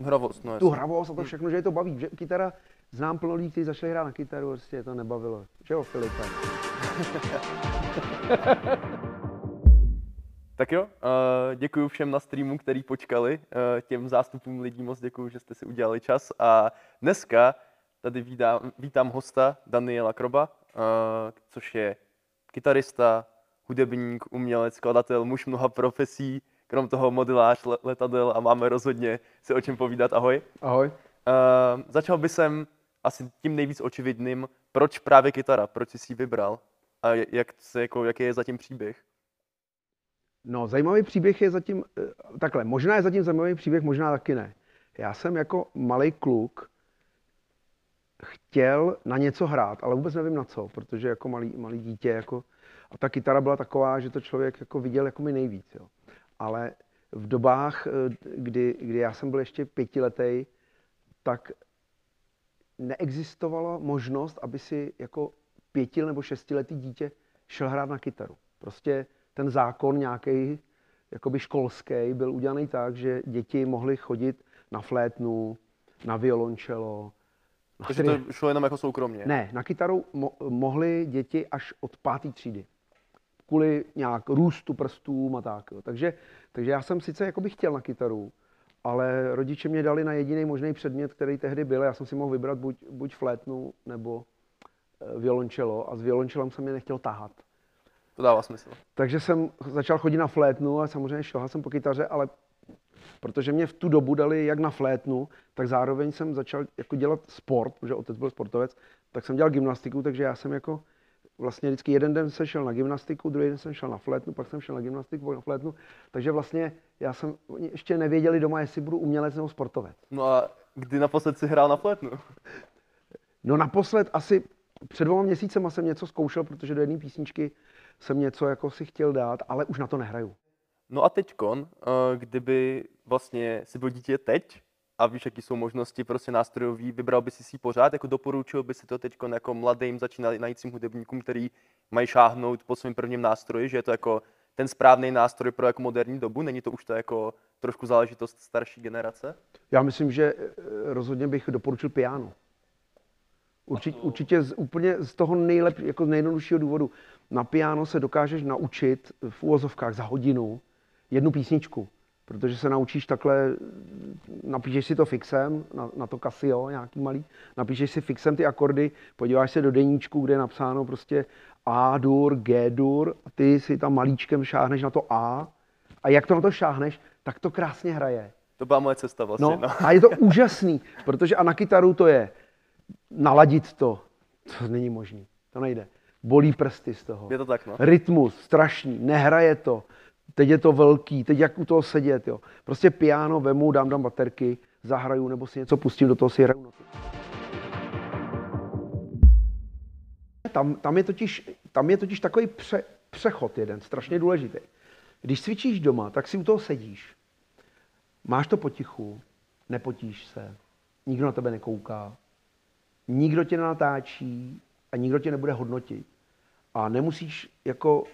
Hravost, no tu hravost a to všechno, že je to baví. Že kytara, znám plno lidí, kteří začali hrát na kytaru, prostě je to nebavilo. Že jo, Filipe? Tak jo, uh, děkuji všem na streamu, který počkali, uh, těm zástupům lidí moc děkuji, že jste si udělali čas a dneska tady vítám, vítám hosta Daniela Kroba, uh, což je kytarista, hudebník, umělec, skladatel, muž mnoha profesí, krom toho modelář le- letadel a máme rozhodně si o čem povídat. Ahoj. Ahoj. Uh, začal bych sem asi tím nejvíc očividným, proč právě kytara, proč jsi si ji vybral a jak se, jako, jaký je zatím příběh. No, zajímavý příběh je zatím, eh, takhle, možná je zatím zajímavý příběh, možná taky ne. Já jsem jako malý kluk chtěl na něco hrát, ale vůbec nevím na co, protože jako malý, malý dítě, jako, a ta kytara byla taková, že to člověk jako viděl jako mi nejvíc, jo. Ale v dobách, eh, kdy, kdy já jsem byl ještě pětiletý, tak neexistovala možnost, aby si jako pěti nebo šestiletý dítě šel hrát na kytaru. Prostě ten zákon nějaký jakoby školský byl udělaný tak, že děti mohly chodit na flétnu, na violončelo. Takže který- to šlo jenom jako soukromně. ne, na kytaru mo- mohly děti až od páté třídy. Kvůli nějak růstu prstům a tak. Jo. Takže, takže já jsem sice jakoby chtěl na kytaru, ale rodiče mě dali na jediný možný předmět, který tehdy byl. Já jsem si mohl vybrat buď, buď flétnu nebo eh, violončelo a s violončelem jsem je nechtěl tahat. To dává smysl. Takže jsem začal chodit na flétnu a samozřejmě šel jsem po kytaře, ale protože mě v tu dobu dali jak na flétnu, tak zároveň jsem začal jako dělat sport, protože otec byl sportovec, tak jsem dělal gymnastiku, takže já jsem jako vlastně vždycky jeden den jsem šel na gymnastiku, druhý den jsem šel na flétnu, pak jsem šel na gymnastiku, pak na flétnu, takže vlastně já jsem, oni ještě nevěděli doma, jestli budu umělec nebo sportovec. No a kdy naposled si hrál na flétnu? No naposled asi před dvěma měsícema jsem něco zkoušel, protože do jedné písničky jsem něco jako si chtěl dát, ale už na to nehraju. No a teďkon, eh, kdyby vlastně si byl dítě teď a víš, jaký jsou možnosti prostě nástrojový, vybral by si si pořád, jako doporučil by si to teďkon jako mladým začínajícím hudebníkům, který mají šáhnout po svém prvním nástroji, že je to jako ten správný nástroj pro jako moderní dobu, není to už to jako trošku záležitost starší generace? Já myslím, že eh, rozhodně bych doporučil piano. Určitě, určitě z, úplně z toho nejlep, jako z nejjednoduššího důvodu. Na piano se dokážeš naučit v úvozovkách za hodinu jednu písničku, protože se naučíš takhle, napíšeš si to fixem, na, na to Casio nějaký malý, napíšeš si fixem ty akordy, podíváš se do deníčku, kde je napsáno prostě A dur, G dur, a ty si tam malíčkem šáhneš na to A a jak to na to šáhneš, tak to krásně hraje. To byla moje cesta vlastně. No, No. a je to úžasný, protože a na kytaru to je naladit to, to není možný, to nejde. Bolí prsty z toho. Je to tak, no. Rytmus, strašný, nehraje to. Teď je to velký, teď jak u toho sedět, jo. Prostě piano vemu, dám tam baterky, zahraju, nebo si něco pustím, do toho si hraju. Tam, tam, je totiž, tam je totiž takový pře, přechod jeden, strašně důležitý. Když cvičíš doma, tak si u toho sedíš. Máš to potichu, nepotíš se, nikdo na tebe nekouká, nikdo tě nenatáčí a nikdo tě nebude hodnotit. A nemusíš jako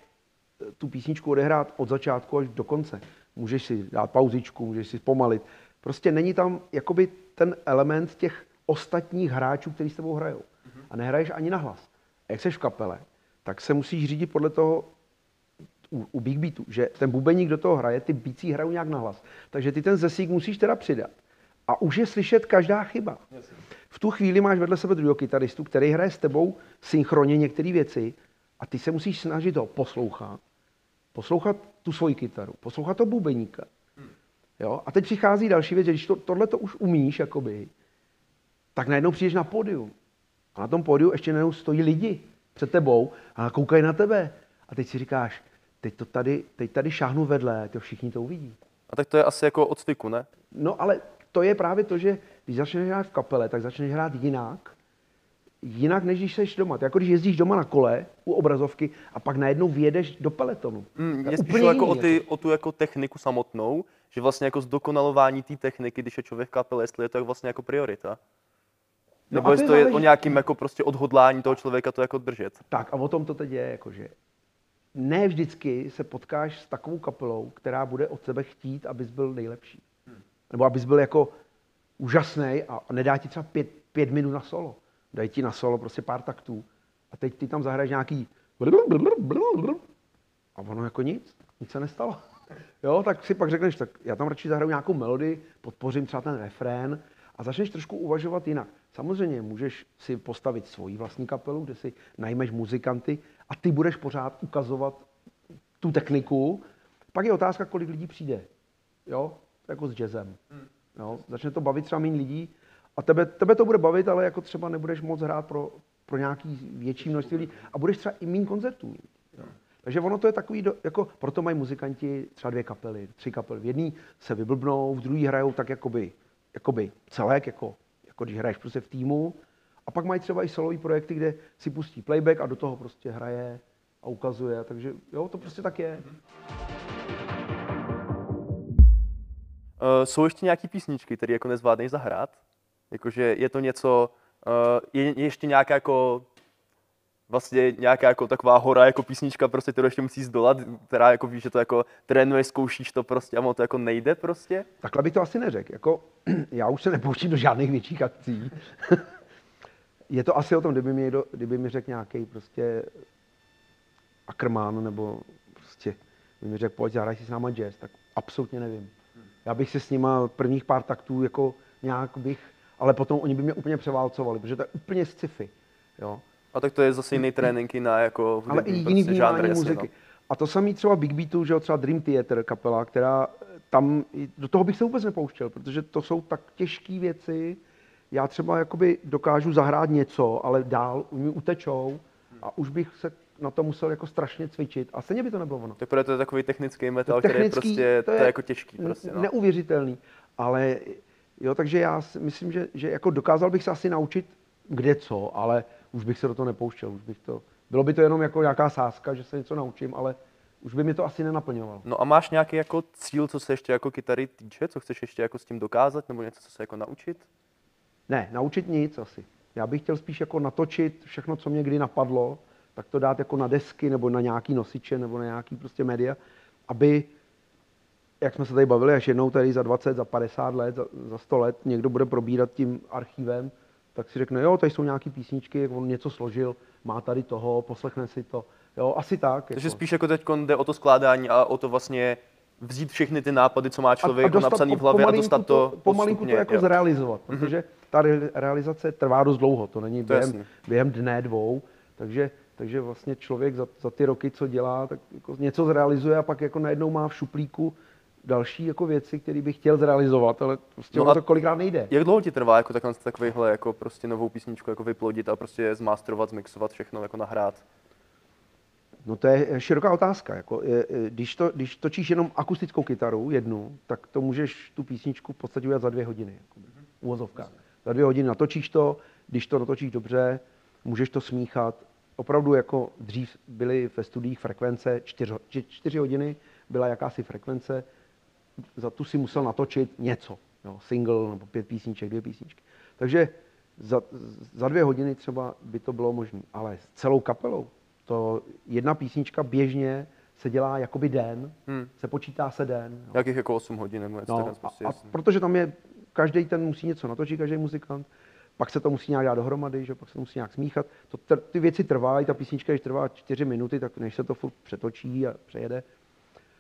tu písničku odehrát od začátku až do konce. Můžeš si dát pauzičku, můžeš si zpomalit. Prostě není tam jakoby ten element těch ostatních hráčů, kteří s tebou hrajou. A nehraješ ani na hlas. A jak jsi v kapele, tak se musíš řídit podle toho, u, u Big Beatu, že ten bubeník do toho hraje, ty bící hrajou nějak nahlas. Takže ty ten zesík musíš teda přidat. A už je slyšet každá chyba. V tu chvíli máš vedle sebe druhého kytaristu, který hraje s tebou synchronně některé věci a ty se musíš snažit ho poslouchat, poslouchat tu svoji kytaru, poslouchat to bubeníka. Jo? A teď přichází další věc, že když to, tohle to už umíš, jakoby, tak najednou přijdeš na pódium. A na tom pódiu ještě najednou stojí lidi před tebou a koukají na tebe. A teď si říkáš, teď, to tady, teď tady šáhnu vedle, to všichni to uvidí. A tak to je asi jako od styku, ne? No ale to je právě to, že když začneš hrát v kapele, tak začneš hrát jinak, jinak než když jsi doma. To jako když jezdíš doma na kole u obrazovky a pak najednou vyjedeš do peletonu. Mm, Mě spíš jako o, ty, o tu jako techniku samotnou, že vlastně jako zdokonalování té techniky, když je člověk v kapele, jestli je to vlastně jako priorita. No Nebo a to jestli je to je o záleží- nějakým jako prostě odhodlání toho člověka to jako držet. Tak a o tom to teď je, jakože ne vždycky se potkáš s takovou kapelou, která bude od sebe chtít, abys byl nejlepší. Nebo abys byl jako úžasný a nedá ti třeba pět, pět minut na solo. Dají ti na solo prostě pár taktů a teď ty tam zahraješ nějaký a ono jako nic, nic se nestalo. Jo, tak si pak řekneš, tak já tam radši zahraju nějakou melodii, podpořím třeba ten refrén a začneš trošku uvažovat jinak. Samozřejmě můžeš si postavit svoji vlastní kapelu, kde si najmeš muzikanty a ty budeš pořád ukazovat tu techniku. Pak je otázka, kolik lidí přijde. Jo, jako s jazzem. Jo, začne to bavit třeba méně lidí a tebe, tebe to bude bavit, ale jako třeba nebudeš moc hrát pro, pro nějaký větší množství lidí a budeš třeba i méně koncertů mít. Jo. Takže ono to je takový, do, jako proto mají muzikanti třeba dvě kapely, tři kapely. V jedné se vyblbnou, v druhé hrajou tak jakoby, jakoby celek, jako, jako když hraješ prostě v týmu. A pak mají třeba i solový projekty, kde si pustí playback a do toho prostě hraje a ukazuje. Takže jo, to prostě tak je. Uh, jsou ještě nějaký písničky, které jako nezvládneš zahrát? Jakože je to něco, uh, je, je ještě nějaká jako vlastně nějaká jako taková hora, jako písnička, prostě, kterou ještě musíš zdolat, která jako víš, že to jako trénuješ, zkoušíš to prostě a ono to jako nejde prostě? Takhle bych to asi neřekl. Jako, já už se nepouštím do žádných větších akcí. je to asi o tom, kdyby mi, do, kdyby mi řekl nějaký prostě Ackerman nebo prostě by mi řekl, pojď zahraj si s náma jazz, tak absolutně nevím. Já bych si s nima prvních pár taktů jako nějak bych, ale potom oni by mě úplně převálcovali, protože to je úplně sci-fi. Jo? A tak to je zase jiný trénink, jiná jako Ale i jiný prostě žánr, muziky. No. A to samý třeba Big Beatu, že jo, třeba Dream Theater kapela, která tam, do toho bych se vůbec nepouštěl, protože to jsou tak těžké věci. Já třeba jakoby dokážu zahrát něco, ale dál mi utečou a už bych se na to musel jako strašně cvičit. A stejně by to nebylo ono. Tak proto to je takový technický metal, to technický, který je prostě, to je, to je jako těžký prostě, no. Neuvěřitelný. Ale jo, takže já si myslím, že, že jako dokázal bych se asi naučit kde co, ale už bych se do toho nepouštěl, už bych to, bylo by to jenom jako nějaká sázka, že se něco naučím, ale už by mi to asi nenaplňovalo. No a máš nějaký jako cíl, co se ještě jako kytary týče, co chceš ještě jako s tím dokázat, nebo něco, co se jako naučit? Ne, naučit nic asi. Já bych chtěl spíš jako natočit všechno, co mě kdy napadlo, tak to dát jako na desky nebo na nějaký nosiče nebo na nějaký prostě média, aby, jak jsme se tady bavili, až jednou tady za 20, za 50 let, za, za 100 let někdo bude probírat tím archívem, tak si řekne, jo, tady jsou nějaké písničky, on něco složil, má tady toho, poslechne si to. Jo, asi tak. Takže jako. spíš jako teď jde o to skládání a o to vlastně vzít všechny ty nápady, co má člověk a, a jako napsaný v hlavě a dostat to, to Pomalinku to jako jo. zrealizovat, mhm. protože mm-hmm. ta realizace trvá dost dlouho, to není to během, během dne, dvou, takže, takže vlastně člověk za, za ty roky, co dělá, tak jako něco zrealizuje a pak jako najednou má v šuplíku další jako věci, které bych chtěl zrealizovat, ale prostě no to kolikrát nejde. Jak dlouho ti trvá jako takhle takovýhle jako prostě novou písničku jako vyplodit a prostě zmasterovat, zmixovat všechno, jako nahrát? No to je široká otázka. Jako, když, to, když točíš jenom akustickou kytaru, jednu, tak to můžeš tu písničku v podstatě udělat za dvě hodiny. Jako, uvozovka. Za dvě hodiny natočíš to, když to natočíš dobře, můžeš to smíchat. Opravdu jako dřív byly ve studiích frekvence čtyři, čtyři hodiny, byla jakási frekvence, za tu si musel natočit něco. Jo, single nebo pět písniček, dvě písničky. Takže za, za dvě hodiny třeba by to bylo možné. Ale s celou kapelou, to jedna písnička běžně se dělá jakoby den, hmm. se počítá se den. Jo. Jakých jako 8 hodin nebo něco no, prostě a, a protože tam je, každý ten musí něco natočit, každý muzikant, pak se to musí nějak dát dohromady, že pak se to musí nějak smíchat. To, ty věci trvají, ta písnička, když trvá čtyři minuty, tak než se to furt přetočí a přejede,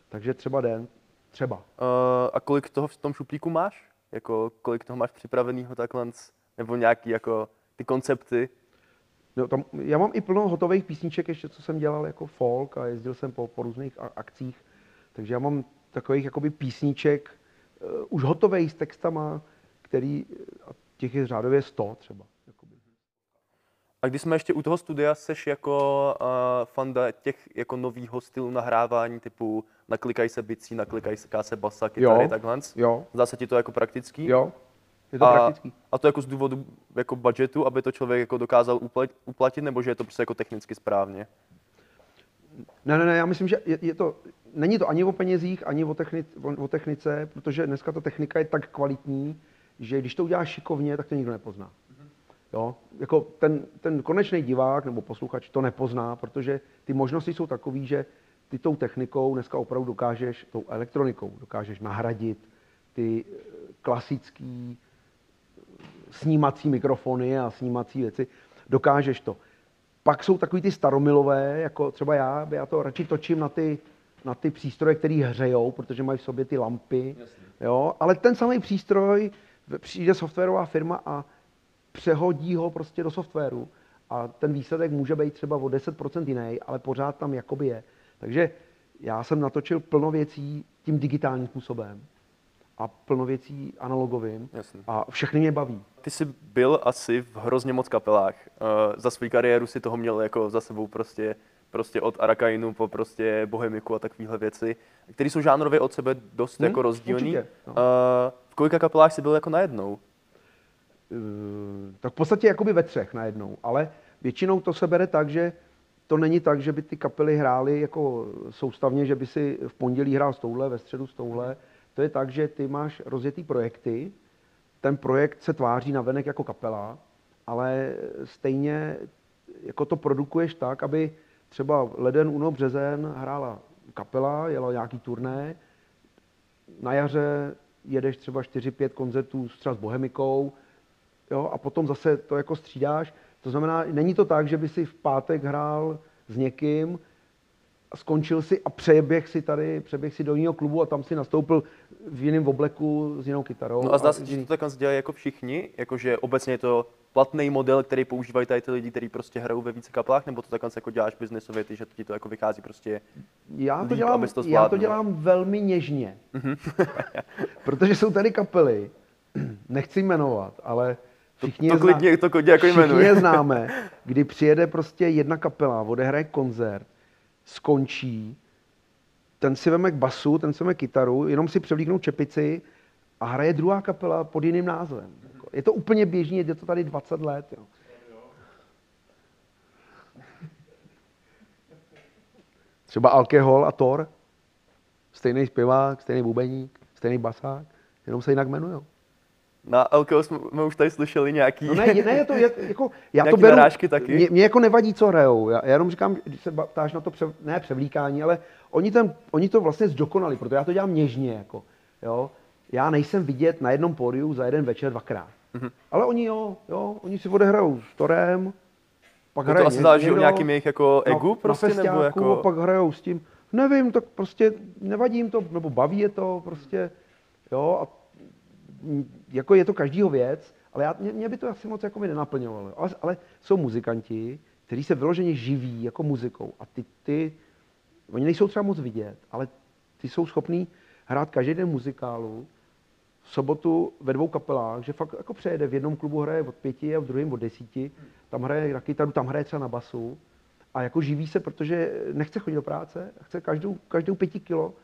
takže třeba den, Třeba. Uh, a kolik toho v tom šuplíku máš? Jako, kolik toho máš připraveného takhle? Nebo nějaký jako ty koncepty? No, tam, já mám i plno hotových písniček ještě, co jsem dělal jako folk a jezdil jsem po, po různých akcích. Takže já mám takových jakoby písniček uh, už hotových s textama, který, a těch je řádově 100 třeba. A když jsme ještě u toho studia, seš jako uh, fanda těch jako novýho stylu nahrávání typu naklikaj se bicí, naklikaj se basa, kytary, jo, takhle? Jo. Zase ti to jako praktický? Jo, je to a, praktický. A to jako z důvodu jako budgetu, aby to člověk jako dokázal uplatit, nebo že je to prostě jako technicky správně? Ne, ne, ne, já myslím, že je, je to, není to ani o penězích, ani o, techni, o, o technice, protože dneska ta technika je tak kvalitní, že když to uděláš šikovně, tak to nikdo nepozná. Jo? Jako ten, ten konečný divák nebo posluchač to nepozná, protože ty možnosti jsou takové, že ty tou technikou dneska opravdu dokážeš, tou elektronikou dokážeš nahradit ty eh, klasické snímací mikrofony a snímací věci, dokážeš to. Pak jsou takový ty staromilové, jako třeba já, já to radši točím na ty, na ty přístroje, které hřejou, protože mají v sobě ty lampy. Jo? Ale ten samý přístroj, přijde softwarová firma a přehodí ho prostě do softwaru a ten výsledek může být třeba o 10% jiný, ale pořád tam jakoby je. Takže já jsem natočil plno věcí tím digitálním způsobem a plno věcí analogovým Jasně. a všechny mě baví. Ty jsi byl asi v hrozně moc kapelách. Uh, za svou kariéru si toho měl jako za sebou prostě, prostě od Arakainu po prostě Bohemiku a takovéhle věci, které jsou žánrově od sebe dost Hmm, jako rozdílný. určitě, no. Uh, v kolika kapelách jsi byl jako najednou? Eh, tak v podstatě jakoby ve třech najednou, ale většinou to se bere tak, že to není tak, že by ty kapely hrály jako soustavně, že by si v pondělí hrál s touhle, ve středu s touhle. To je tak, že ty máš rozjetý projekty, ten projekt se tváří na venek jako kapela, ale stejně jako to produkuješ tak, aby třeba leden, únor, březen hrála kapela, jela nějaký turné, na jaře jedeš třeba 4-5 koncertů třeba s Bohemikou, jo, a potom zase to jako střídáš. To znamená, není to tak, že by si v pátek hrál s někým, a skončil si a přeběh si tady, přeběh si do jiného klubu a tam si nastoupil v jiném obleku s jinou kytarou. No a zdá se, že to takhle dělají jako všichni, jakože obecně je to platný model, který používají tady ty lidi, kteří prostě hrajou ve více kaplách, nebo to takhle jako děláš biznesově, ty, že ti to jako vychází prostě Já to, líp, dělám, abys to já to zvládnul. dělám velmi něžně. Protože jsou tady kapely, nechci jmenovat, ale všichni, to je, klidně- to klidně jako všichni je známe, kdy přijede prostě jedna kapela, odehraje koncert, skončí, ten si veme k basu, ten si veme kytaru, jenom si převlíknou čepici a hraje druhá kapela pod jiným názvem. Jako, Je to úplně běžný, je to tady 20 let. Jo. Třeba Alkohol a Thor, stejný zpěvák, stejný bubeník, stejný basák, jenom se jinak jmenují. Na LKO jsme, jsme už tady slyšeli nějaký... No ne, ne, je to, je, jako, já to beru, narážky taky? Mě, mě, jako nevadí, co hrajou. Já, já jenom říkám, když se ptáš na to, pře, ne převlíkání, ale oni, ten, oni to vlastně zdokonali, protože já to dělám něžně. Jako, jo? Já nejsem vidět na jednom pódiu za jeden večer dvakrát. Mhm. Ale oni jo, jo, oni si odehrajou s Torem, pak No to asi záleží někdo nějakým jejich jako na- egu prostě, na nebo jako... a pak hrajou s tím, nevím, tak prostě nevadí jim to, nebo baví je to prostě, jo, a jako je to každýho věc, ale já, mě, mě by to asi moc jako mi nenaplňovalo. Ale, ale jsou muzikanti, kteří se vyloženě živí jako muzikou a ty, ty, oni nejsou třeba moc vidět, ale ty jsou schopní hrát každý den muzikálu, v sobotu ve dvou kapelách, že fakt jako přejede, v jednom klubu hraje od pěti a v druhém od desíti, tam hraje na kytaru, tam hraje třeba na basu a jako živí se, protože nechce chodit do práce, chce každou, každou pěti kilo,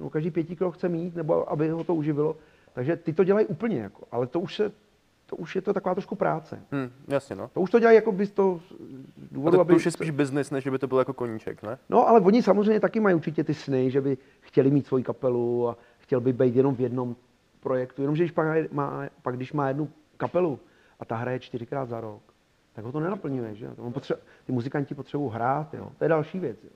no každý pěti kilo chce mít, nebo aby ho to uživilo. Takže ty to dělají úplně, jako, ale to už, se, to už je to taková trošku práce. Hm, jasně, no. To už to dělají jako by A důvodu, to, aby... to už je spíš business, než že by to byl jako koníček, ne? No, ale oni samozřejmě taky mají určitě ty sny, že by chtěli mít svoji kapelu a chtěl by být jenom v jednom projektu. Jenomže když pak, má, pak když má jednu kapelu a ta hraje čtyřikrát za rok, tak ho to nenaplňuje, že? On potře- ty muzikanti potřebují hrát, jo? To je další věc, jo?